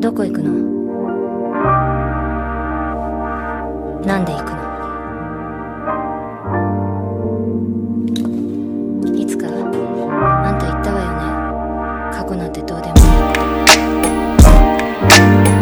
どこ行くの？なんで行くの？いつかあんた言ったわよね。過去なんてどうでもいい。